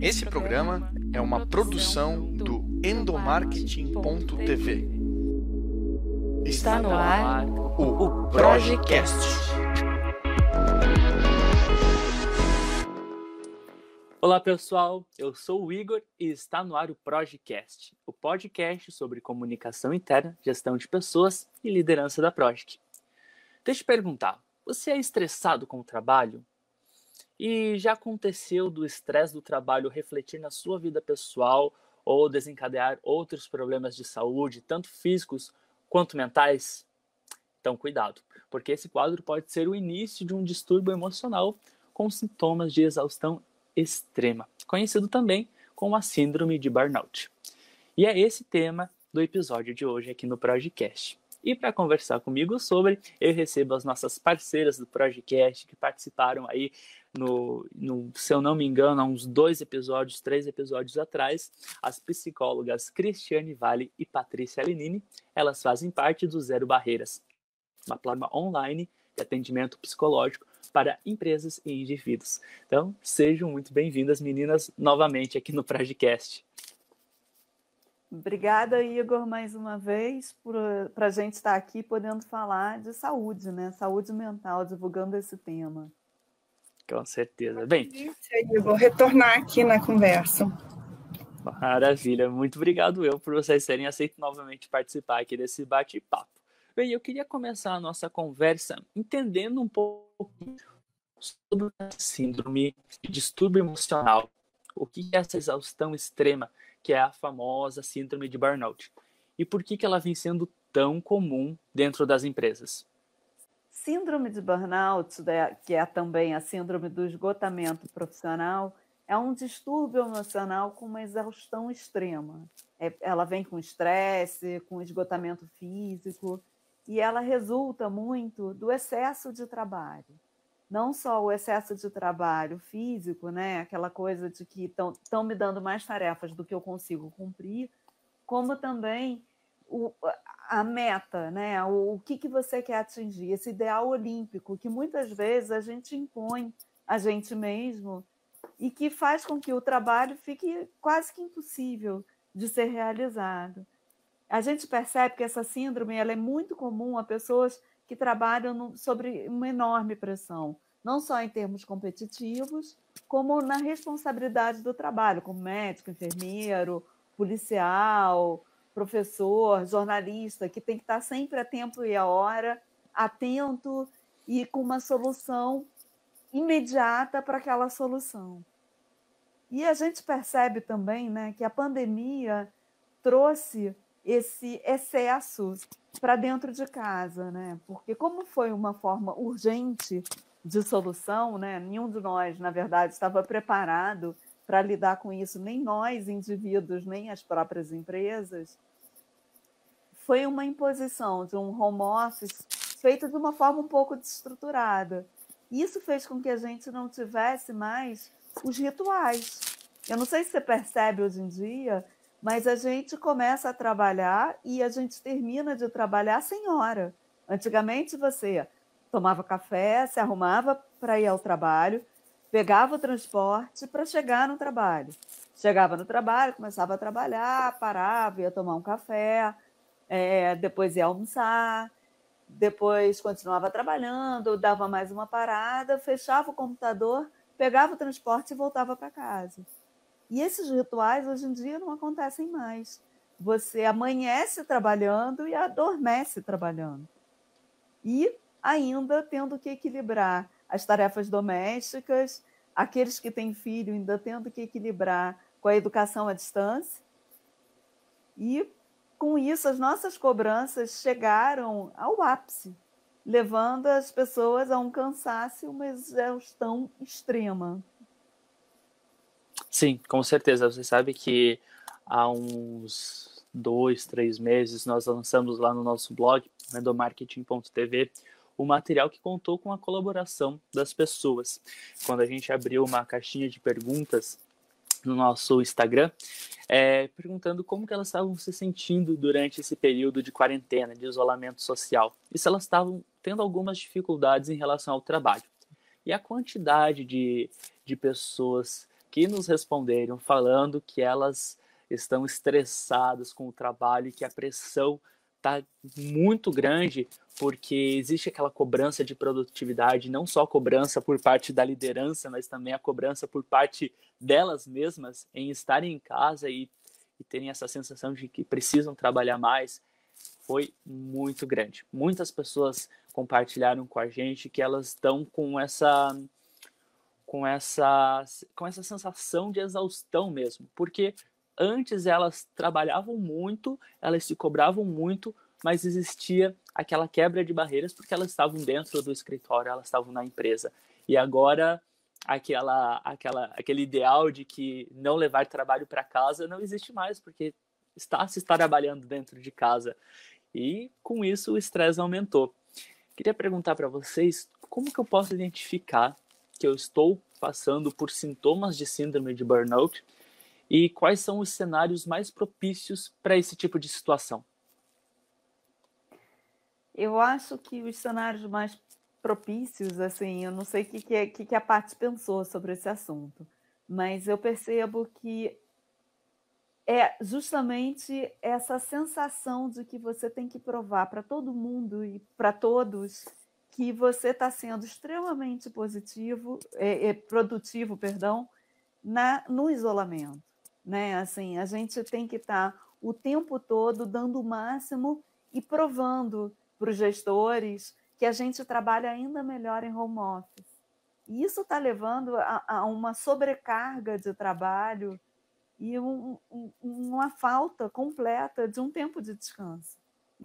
Esse programa é uma produção do endomarketing.tv. Está no ar o Projecast. Olá pessoal, eu sou o Igor e está no ar o Projecast, o podcast sobre comunicação interna, gestão de pessoas e liderança da Project. Deixa eu te perguntar, você é estressado com o trabalho? E já aconteceu do estresse do trabalho refletir na sua vida pessoal ou desencadear outros problemas de saúde, tanto físicos quanto mentais? Então, cuidado, porque esse quadro pode ser o início de um distúrbio emocional com sintomas de exaustão extrema, conhecido também como a síndrome de burnout. E é esse tema do episódio de hoje aqui no Projecast. E para conversar comigo sobre, eu recebo as nossas parceiras do Projecast que participaram aí no, no, se eu não me engano, há uns dois episódios, três episódios atrás, as psicólogas Cristiane Vale e Patrícia Lenini, elas fazem parte do Zero Barreiras, uma plataforma online de atendimento psicológico para empresas e indivíduos. Então, sejam muito bem-vindas, meninas, novamente aqui no Projecast. Obrigada, Igor, mais uma vez, para a gente estar aqui podendo falar de saúde, né? Saúde mental, divulgando esse tema. Com certeza. Bem, Igor, retornar aqui na conversa. Maravilha, muito obrigado eu por vocês terem aceito novamente participar aqui desse bate-papo. Bem, eu queria começar a nossa conversa entendendo um pouco sobre a síndrome de distúrbio emocional. O que é essa exaustão extrema que é a famosa síndrome de burnout. E por que, que ela vem sendo tão comum dentro das empresas? Síndrome de burnout, né, que é também a síndrome do esgotamento profissional, é um distúrbio emocional com uma exaustão extrema. É, ela vem com estresse, com esgotamento físico, e ela resulta muito do excesso de trabalho não só o excesso de trabalho físico, né, aquela coisa de que estão me dando mais tarefas do que eu consigo cumprir, como também o, a meta, né, o, o que, que você quer atingir, esse ideal olímpico que muitas vezes a gente impõe a gente mesmo e que faz com que o trabalho fique quase que impossível de ser realizado. A gente percebe que essa síndrome ela é muito comum a pessoas que trabalham no, sobre uma enorme pressão, não só em termos competitivos, como na responsabilidade do trabalho, como médico, enfermeiro, policial, professor, jornalista, que tem que estar sempre a tempo e a hora, atento e com uma solução imediata para aquela solução. E a gente percebe também né, que a pandemia trouxe esse excesso para dentro de casa, né? Porque como foi uma forma urgente de solução, né? Nenhum de nós, na verdade, estava preparado para lidar com isso, nem nós, indivíduos, nem as próprias empresas. Foi uma imposição de um home office feito de uma forma um pouco desestruturada. Isso fez com que a gente não tivesse mais os rituais. Eu não sei se você percebe hoje em dia, mas a gente começa a trabalhar e a gente termina de trabalhar sem hora. Antigamente você tomava café, se arrumava para ir ao trabalho, pegava o transporte para chegar no trabalho. Chegava no trabalho, começava a trabalhar, parava, ia tomar um café, é, depois ia almoçar, depois continuava trabalhando, dava mais uma parada, fechava o computador, pegava o transporte e voltava para casa. E esses rituais hoje em dia não acontecem mais. Você amanhece trabalhando e adormece trabalhando. E ainda tendo que equilibrar as tarefas domésticas, aqueles que têm filho ainda tendo que equilibrar com a educação à distância. E com isso as nossas cobranças chegaram ao ápice, levando as pessoas a um cansaço e uma exaustão extrema. Sim, com certeza. Você sabe que há uns dois, três meses nós lançamos lá no nosso blog, endomarketing.tv, o material que contou com a colaboração das pessoas. Quando a gente abriu uma caixinha de perguntas no nosso Instagram, é, perguntando como que elas estavam se sentindo durante esse período de quarentena, de isolamento social, e se elas estavam tendo algumas dificuldades em relação ao trabalho. E a quantidade de, de pessoas que nos responderam falando que elas estão estressadas com o trabalho e que a pressão está muito grande porque existe aquela cobrança de produtividade, não só cobrança por parte da liderança, mas também a cobrança por parte delas mesmas em estarem em casa e, e terem essa sensação de que precisam trabalhar mais, foi muito grande. Muitas pessoas compartilharam com a gente que elas estão com essa com essa com essa sensação de exaustão mesmo, porque antes elas trabalhavam muito, elas se cobravam muito, mas existia aquela quebra de barreiras porque elas estavam dentro do escritório, elas estavam na empresa. E agora aquela, aquela, aquele ideal de que não levar trabalho para casa não existe mais, porque está se está trabalhando dentro de casa. E com isso o estresse aumentou. Queria perguntar para vocês como que eu posso identificar que eu estou passando por sintomas de síndrome de burnout e quais são os cenários mais propícios para esse tipo de situação? Eu acho que os cenários mais propícios, assim, eu não sei o que, que, que, que a Paty pensou sobre esse assunto, mas eu percebo que é justamente essa sensação de que você tem que provar para todo mundo e para todos que você está sendo extremamente positivo, é, é, produtivo, perdão, na, no isolamento, né? Assim, a gente tem que estar tá o tempo todo dando o máximo e provando para os gestores que a gente trabalha ainda melhor em home office. E isso está levando a, a, uma sobrecarga de trabalho e um, um, uma falta completa de um tempo de descanso.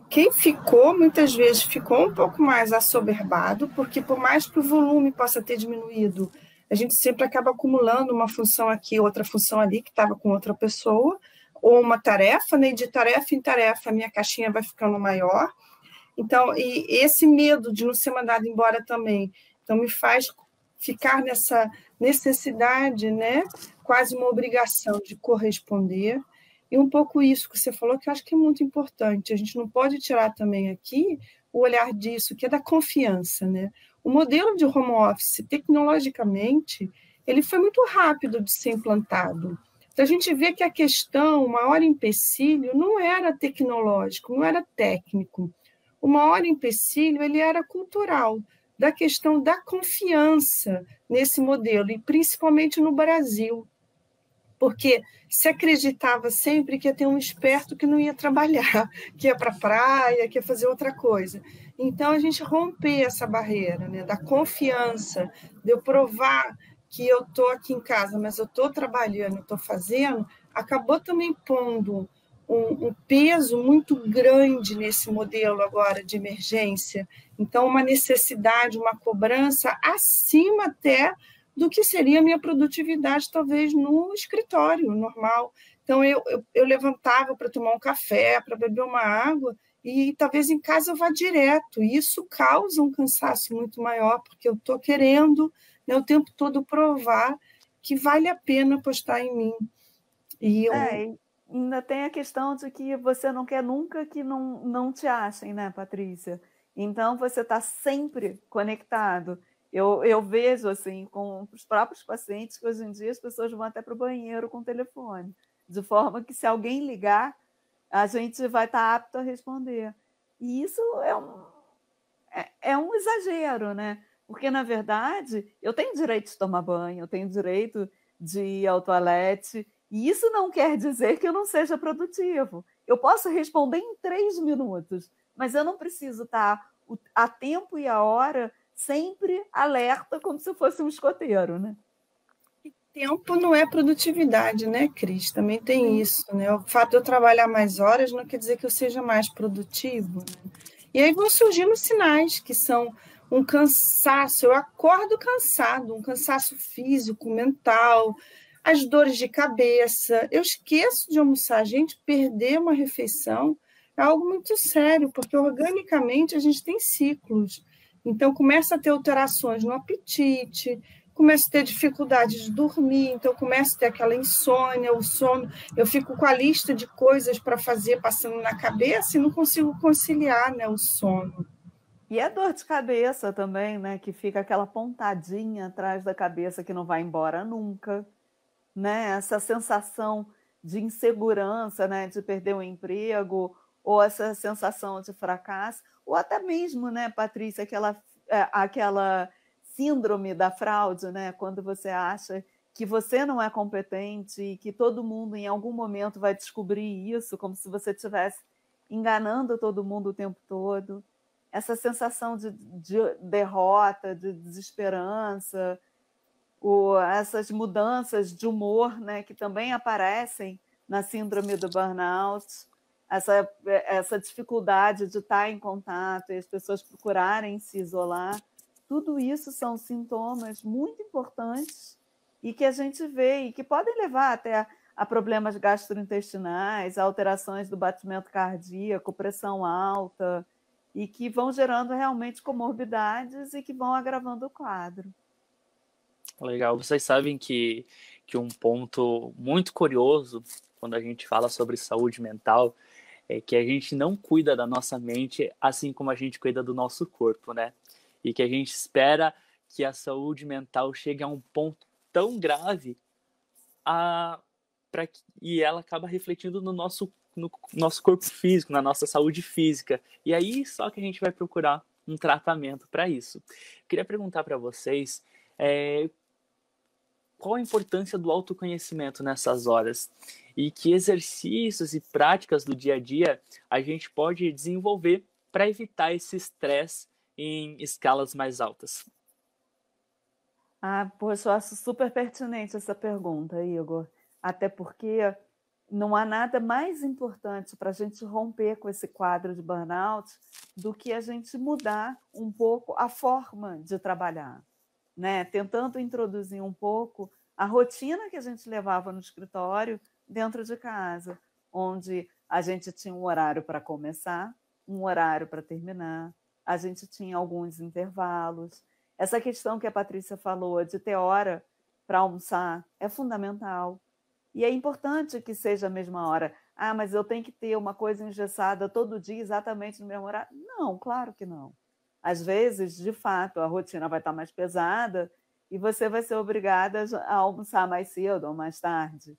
Quem ficou, muitas vezes, ficou um pouco mais assoberbado, porque por mais que o volume possa ter diminuído, a gente sempre acaba acumulando uma função aqui, outra função ali, que estava com outra pessoa, ou uma tarefa, né? E de tarefa em tarefa, a minha caixinha vai ficando maior, então, e esse medo de não ser mandado embora também, então me faz ficar nessa necessidade, né, quase uma obrigação de corresponder. E um pouco isso que você falou, que eu acho que é muito importante. A gente não pode tirar também aqui o olhar disso, que é da confiança, né? O modelo de home office, tecnologicamente, ele foi muito rápido de ser implantado. Então, a gente vê que a questão, o maior empecilho, não era tecnológico, não era técnico, o maior empecilho ele era cultural, da questão da confiança nesse modelo, e principalmente no Brasil, porque se acreditava sempre que ia ter um esperto que não ia trabalhar, que ia para a praia, que ia fazer outra coisa. Então, a gente romper essa barreira né, da confiança, de eu provar que eu estou aqui em casa, mas eu estou trabalhando, estou fazendo, acabou também pondo um, um, peso muito grande nesse modelo agora de emergência. Então, uma necessidade, uma cobrança acima até do que seria a minha produtividade, talvez no escritório normal. Então, eu, eu, eu levantava para tomar um café, para beber uma água, e talvez em casa eu vá direto. E isso causa um cansaço muito maior, porque eu estou querendo né, o tempo todo provar que vale a pena apostar em mim. E eu, é, ainda tem a questão de que você não quer nunca que não, não te achem, né, Patrícia? Então você está sempre conectado. Eu, eu vejo assim com os próprios pacientes que hoje em dia as pessoas vão até para o banheiro com o telefone, de forma que se alguém ligar, a gente vai estar tá apto a responder. E isso é um, é, é um exagero, né? Porque, na verdade, eu tenho direito de tomar banho, eu tenho direito de ir ao toalete, e isso não quer dizer que eu não seja produtivo. Eu posso responder em três minutos, mas eu não preciso estar a tempo e a hora sempre alerta, como se fosse um escoteiro, né? tempo não é produtividade, né, Cris? Também tem isso, né? O fato de eu trabalhar mais horas não quer dizer que eu seja mais produtivo. Né? E aí vão surgindo sinais que são um cansaço, eu acordo cansado, um cansaço físico, mental, as dores de cabeça. Eu esqueço de almoçar. A gente perder uma refeição é algo muito sério, porque organicamente a gente tem ciclos. Então, começa a ter alterações no apetite, começa a ter dificuldade de dormir, então começa a ter aquela insônia, o sono. Eu fico com a lista de coisas para fazer passando na cabeça e não consigo conciliar né, o sono. E a dor de cabeça também, né? Que fica aquela pontadinha atrás da cabeça que não vai embora nunca né? Essa sensação de insegurança, né? De perder o emprego ou essa sensação de fracasso, ou até mesmo, né, Patrícia, aquela, é, aquela síndrome da fraude, né? Quando você acha que você não é competente e que todo mundo em algum momento vai descobrir isso, como se você estivesse enganando todo mundo o tempo todo. Essa sensação de, de derrota, de desesperança, o, essas mudanças de humor, né, que também aparecem na síndrome do burnout, essa, essa dificuldade de estar em contato e as pessoas procurarem se isolar, tudo isso são sintomas muito importantes e que a gente vê e que podem levar até a, problemas gastrointestinais, alterações do batimento cardíaco, pressão alta, e que vão gerando realmente comorbidades e que vão agravando o quadro. Legal. Vocês sabem que, que um ponto muito curioso quando a gente fala sobre saúde mental é que a gente não cuida da nossa mente assim como a gente cuida do nosso corpo, né? E que a gente espera que a saúde mental chegue a um ponto tão grave a, pra, e ela acaba refletindo no nosso, no nosso corpo físico, na nossa saúde física. E aí só que a gente vai procurar um tratamento para isso. Queria perguntar para vocês é, qual a importância do autoconhecimento nessas horas e que exercícios e práticas do dia a dia a gente pode desenvolver para evitar esse estresse em escalas mais altas. Ah, poxa, eu acho super pertinente essa pergunta, Igor. Até porque não há nada mais importante para a gente romper com esse quadro de burnout do que a gente mudar um pouco a forma de trabalhar, né? Tentando introduzir um pouco a rotina que a gente levava no escritório dentro de casa, onde a gente tinha um horário para começar, um horário para terminar, a gente tinha alguns intervalos, essa questão que a Patrícia falou de ter hora para almoçar é fundamental. E é importante que seja a mesma hora. Ah, mas eu tenho que ter uma coisa engessada todo dia, exatamente no mesmo horário. Não, claro que não. Às vezes, de fato, a rotina vai estar mais pesada e você vai ser obrigada a almoçar mais cedo ou mais tarde.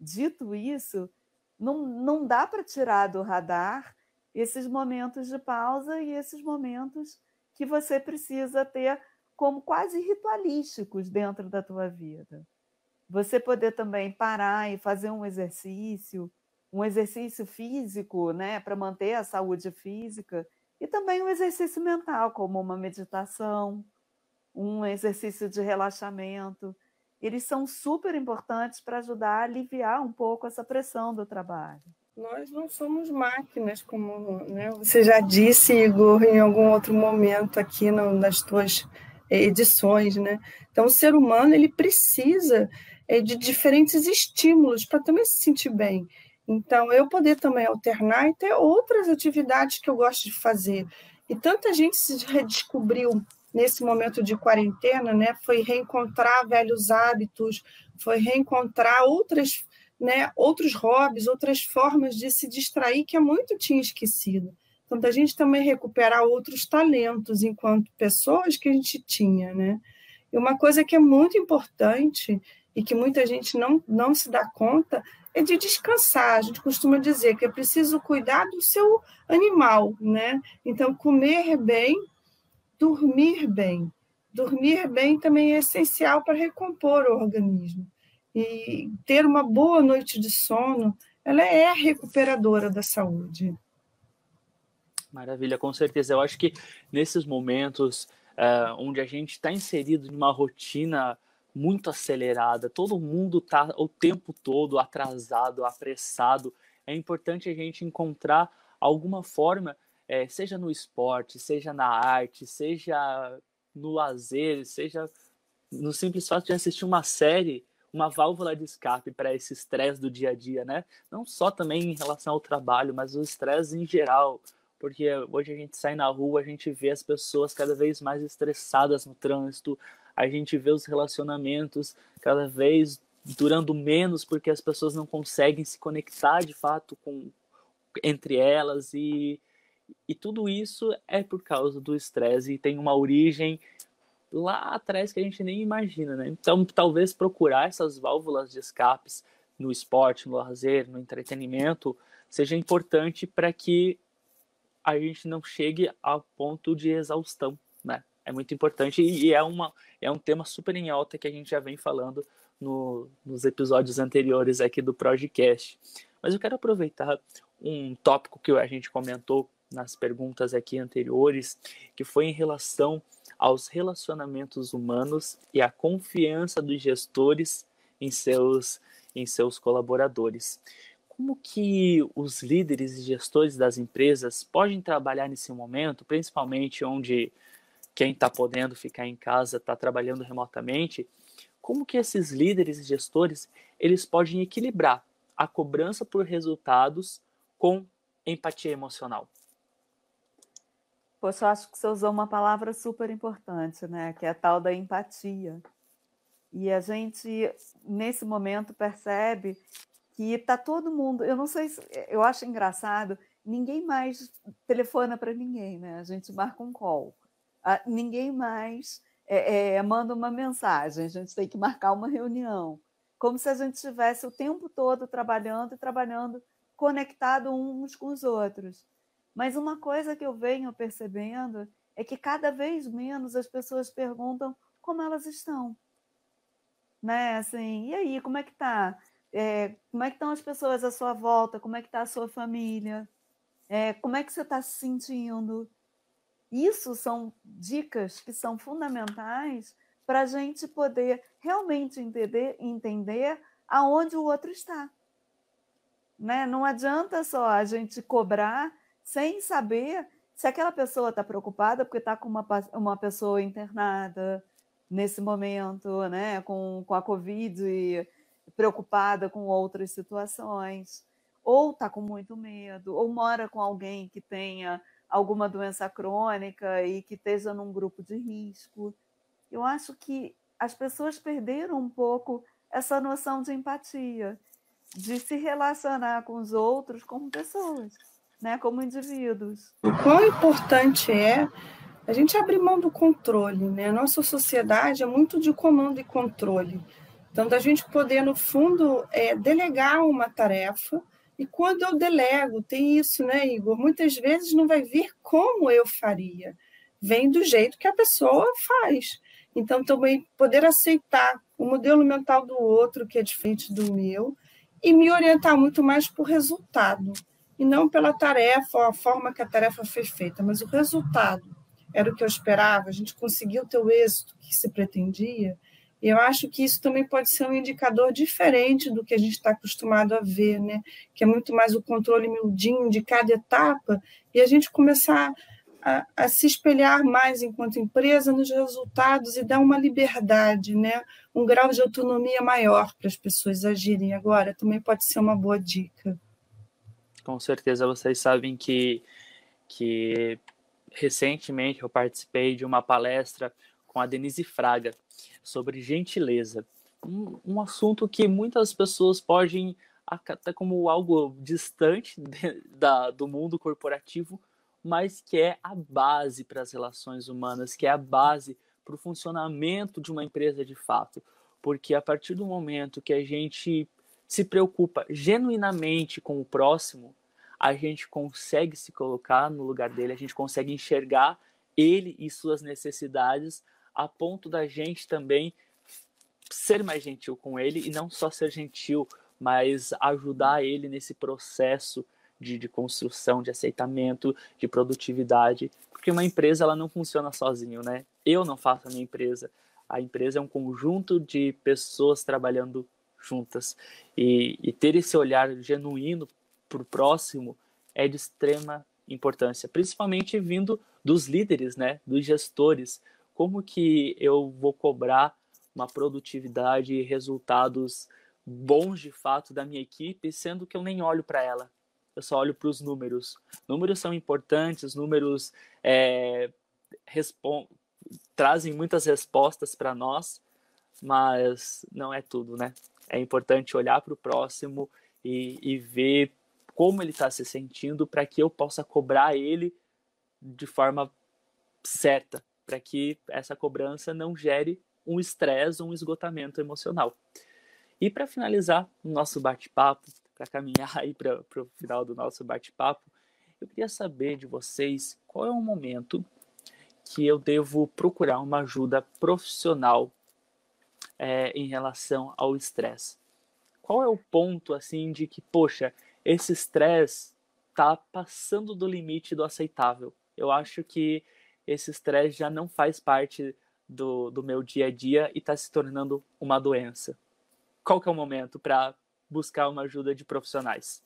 Dito isso, não, não dá para tirar do radar esses momentos de pausa e esses momentos que você precisa ter como quase ritualísticos dentro da tua vida. Você poder também parar e fazer um exercício, um exercício físico, né, para manter a saúde física, e também um exercício mental, como uma meditação, um exercício de relaxamento. Eles são super importantes para ajudar a aliviar um pouco essa pressão do trabalho. Nós não somos máquinas, como né, você já disse, Igor, em algum outro momento aqui no, nas tuas edições, né? Então, o ser humano ele precisa é, de diferentes estímulos para também se sentir bem. Então, eu poder também alternar e ter outras atividades que eu gosto de fazer. E tanta gente se redescobriu nesse momento de quarentena, né? Foi reencontrar velhos hábitos, foi reencontrar outras, né, outros hobbies, outras formas de se distrair que há muito tinha esquecido. Então, da gente também recuperar outros talentos enquanto pessoas que a gente tinha, né? E uma coisa que é muito importante e que muita gente não, não se dá conta é de descansar. A gente costuma dizer que é preciso cuidar do seu animal, né? Então, comer bem, dormir bem. Dormir bem também é essencial para recompor o organismo. E ter uma boa noite de sono, ela é recuperadora da saúde. Maravilha, com certeza. Eu acho que nesses momentos uh, onde a gente está inserido em uma rotina muito acelerada, todo mundo está o tempo todo atrasado, apressado, é importante a gente encontrar alguma forma, é, seja no esporte, seja na arte, seja no lazer, seja no simples fato de assistir uma série, uma válvula de escape para esse estresse do dia a dia, né? Não só também em relação ao trabalho, mas o estresse em geral porque hoje a gente sai na rua, a gente vê as pessoas cada vez mais estressadas no trânsito, a gente vê os relacionamentos cada vez durando menos porque as pessoas não conseguem se conectar de fato com entre elas e, e tudo isso é por causa do estresse e tem uma origem lá atrás que a gente nem imagina, né? Então, talvez procurar essas válvulas de escapes no esporte, no lazer, no entretenimento, seja importante para que a gente não chegue ao ponto de exaustão? É muito importante e é, uma, é um tema super em alta que a gente já vem falando no, nos episódios anteriores aqui do Projecast. Mas eu quero aproveitar um tópico que a gente comentou nas perguntas aqui anteriores, que foi em relação aos relacionamentos humanos e a confiança dos gestores em seus, em seus colaboradores. Como que os líderes e gestores das empresas podem trabalhar nesse momento, principalmente onde quem está podendo ficar em casa está trabalhando remotamente? Como que esses líderes e gestores eles podem equilibrar a cobrança por resultados com empatia emocional? Poxa, eu acho que você usou uma palavra super importante, né? Que é a tal da empatia. E a gente, nesse momento, percebe que está todo mundo. Eu não sei se. Eu acho engraçado, ninguém mais telefona para ninguém, né? A gente marca um call. Ah, ninguém mais é, é, manda uma mensagem, a gente tem que marcar uma reunião. Como se a gente estivesse o tempo todo trabalhando e trabalhando conectado uns com os outros. Mas uma coisa que eu venho percebendo é que cada vez menos as pessoas perguntam como elas estão. Né? Assim, e aí, como é que tá? É, como é que estão as pessoas à sua volta? Como é que está a sua família? É, como é que você está se sentindo? Isso são dicas que são fundamentais para a gente poder realmente entender, entender aonde o outro está. Né? Não adianta só a gente cobrar sem saber se aquela pessoa está preocupada porque está com uma, uma pessoa internada nesse momento, né, com, com a Covid e preocupada com outras situações, ou está com muito medo, ou mora com alguém que tenha alguma doença crônica e que esteja num grupo de risco. Eu acho que as pessoas perderam um pouco essa noção de empatia, de se relacionar com os outros como pessoas né, como indivíduos. O quão importante é a gente abrir mão do controle, né? A nossa sociedade é muito de comando e controle. Então, da gente poder, no fundo, é, delegar uma tarefa, e quando eu delego, tem isso, né, Igor? Muitas vezes não vai vir como eu faria, vem do jeito que a pessoa faz. Então, também poder aceitar o modelo mental do outro, que é diferente do meu, e me orientar muito mais por resultado e não pela tarefa ou a forma que a tarefa foi feita, mas o resultado era o que eu esperava, a gente conseguiu ter o êxito que se pretendia, e eu acho que isso também pode ser um indicador diferente do que a gente está acostumado a ver, né? que é muito mais o controle miudinho de cada etapa, e a gente começar a, a, se espelhar mais enquanto empresa nos resultados e dar uma liberdade, né? um grau de autonomia maior para as pessoas agirem agora, também pode ser uma boa dica com certeza vocês sabem que, que recentemente eu participei de uma palestra com a Denise Fraga sobre gentileza. Um, um assunto que muitas pessoas podem acatar como algo distante de, da, do mundo corporativo, mas que é a base para as relações humanas, que é a base para o funcionamento de uma empresa de fato. Porque a partir do momento que a gente se preocupa genuinamente com o próximo, a gente consegue se colocar no lugar dele, a gente consegue enxergar ele e suas necessidades, a ponto da gente também ser mais gentil com ele e não só ser gentil, mas ajudar ele nesse processo de, de construção, de aceitamento, de produtividade, porque uma empresa ela não funciona sozinho, né? Eu não faço a minha empresa. A empresa é um conjunto de pessoas trabalhando juntas. E, e ter esse olhar genuíno para o próximo é de extrema importância, principalmente vindo dos líderes, né, dos gestores. Como que eu vou cobrar uma produtividade e resultados bons de fato da minha equipe, sendo que eu nem olho para ela, eu só olho para os números. Números são importantes, números é, trazem muitas respostas para nós, mas não é tudo, né? É importante olhar para o próximo e, e ver como ele está se sentindo para que eu possa cobrar ele de forma certa, para que essa cobrança não gere um estresse, um esgotamento emocional. E para finalizar o nosso bate-papo, para caminhar aí para o final do nosso bate-papo, eu queria saber de vocês qual é o momento que eu devo procurar uma ajuda profissional é, em relação ao estresse. Qual é o ponto assim de que, poxa, esse estresse está passando do limite do aceitável? Eu acho que esse estresse já não faz parte do, do meu dia a dia e está se tornando uma doença. Qual que é o momento para buscar uma ajuda de profissionais?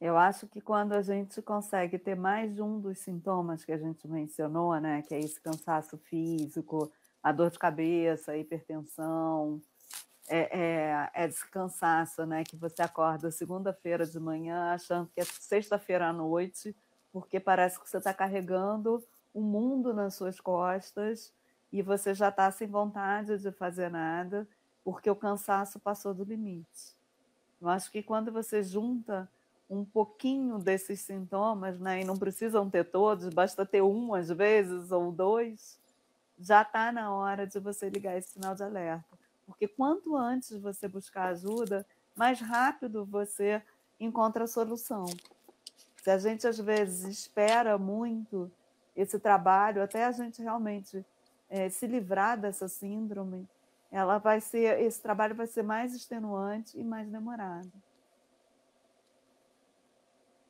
Eu acho que quando a gente consegue ter mais um dos sintomas que a gente mencionou, né, que é esse cansaço físico, a dor de cabeça, a hipertensão, é, é, é esse cansaço, né, que você acorda segunda-feira de manhã achando que é sexta-feira à noite, porque parece que você está carregando o mundo nas suas costas e você já está sem vontade de fazer nada, porque o cansaço passou do limite. Eu acho que quando você junta um pouquinho desses sintomas, né, e não precisam ter todos, basta ter um às vezes ou dois, já está na hora de você ligar esse sinal de alerta. Porque quanto antes você buscar ajuda, mais rápido você encontra a solução. Se a gente às vezes espera muito esse trabalho, até a gente realmente é, se livrar dessa síndrome, ela vai ser, esse trabalho vai ser mais extenuante e mais demorado.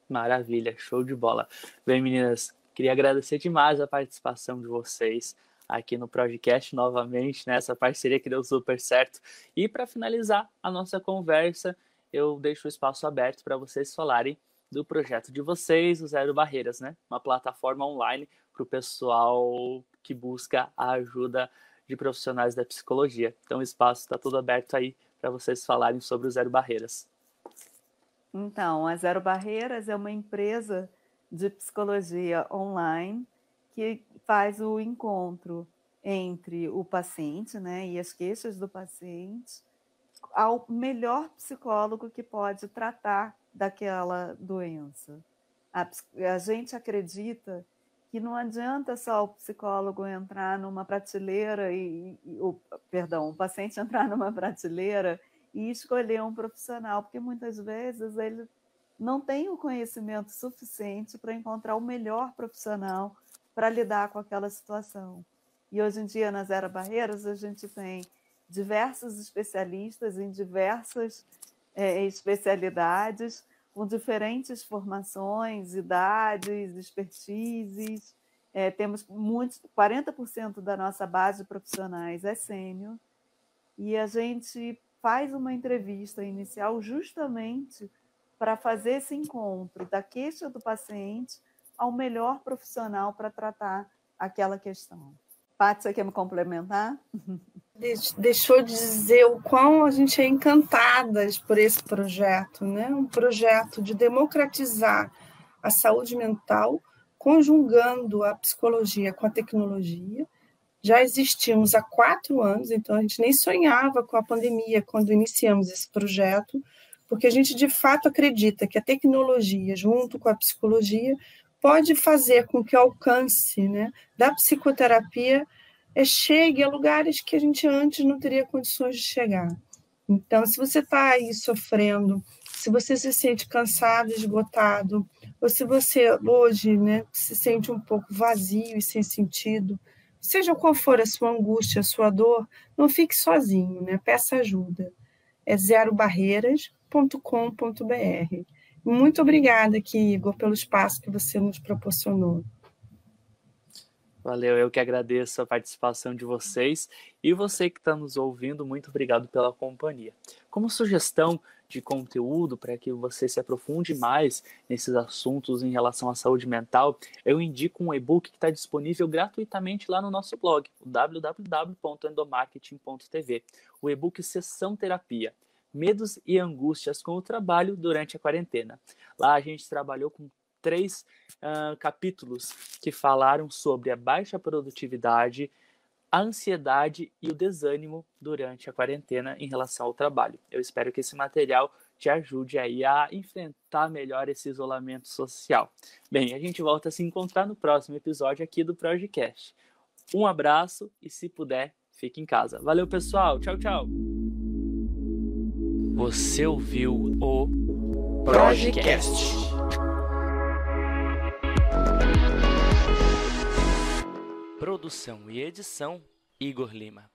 Maravilha, show de bola. Bem, meninas, queria agradecer demais a participação de vocês aqui no podcast novamente, nessa né? parceria que deu super certo. E para finalizar a nossa conversa, eu deixo o espaço aberto para vocês falarem do projeto de vocês, o Zero Barreiras, né? Uma plataforma online para o pessoal que busca a ajuda de profissionais da psicologia. Então o espaço está todo aberto aí para vocês falarem sobre o Zero Barreiras. Então, a Zero Barreiras é uma empresa de psicologia online que faz o encontro entre o paciente né, e as queixas do paciente ao melhor psicólogo que pode tratar daquela doença. A, a gente acredita que não adianta só o psicólogo entrar numa prateleira e, e o, perdão, o paciente entrar numa prateleira e escolher um profissional, porque muitas vezes ele não tem o conhecimento suficiente para encontrar o melhor profissional para lidar com aquela situação. E hoje em dia, na Zero Barreiras, a gente tem diversos especialistas em diversas é, especialidades, com diferentes formações, idades, expertises. É, temos muitos, 40% da nossa base de profissionais é sênior, e a gente faz uma entrevista inicial justamente para fazer esse encontro da queixa do paciente ao melhor profissional para tratar aquela questão. Paty, você quer me complementar? Deixou de dizer o quão a gente é encantadas por esse projeto, né? Um projeto de democratizar a saúde mental, conjugando a psicologia com a tecnologia, já existimos há quatro anos, então a gente nem sonhava com a pandemia quando iniciamos esse projeto, porque a gente de fato acredita que a tecnologia, junto com a psicologia, pode fazer com que o alcance né, da psicoterapia é, chegue a lugares que a gente antes não teria condições de chegar. Então, se você está aí sofrendo, se você se sente cansado, esgotado, ou se você hoje né, se sente um pouco vazio e sem sentido, Seja qual for a sua angústia, a sua dor, não fique sozinho, né? Peça ajuda. É zerobarreiras.com.br. Muito obrigada aqui, Igor, pelo espaço que você nos proporcionou. Valeu, eu que agradeço a participação de vocês e você que está nos ouvindo, muito obrigado pela companhia. Como sugestão de conteúdo para que você se aprofunde mais nesses assuntos em relação à saúde mental, eu indico um e-book que está disponível gratuitamente lá no nosso blog, www.endomarketing.tv. O e-book Sessão Terapia. Medos e angústias com o trabalho durante a quarentena. Lá a gente trabalhou com três uh, capítulos que falaram sobre a baixa produtividade, a ansiedade e o desânimo durante a quarentena em relação ao trabalho. Eu espero que esse material te ajude aí a enfrentar melhor esse isolamento social. Bem, a gente volta a se encontrar no próximo episódio aqui do Projecast. Um abraço e, se puder, fique em casa. Valeu, pessoal. Tchau, tchau. Você ouviu o Projecast. Produção e edição Igor Lima.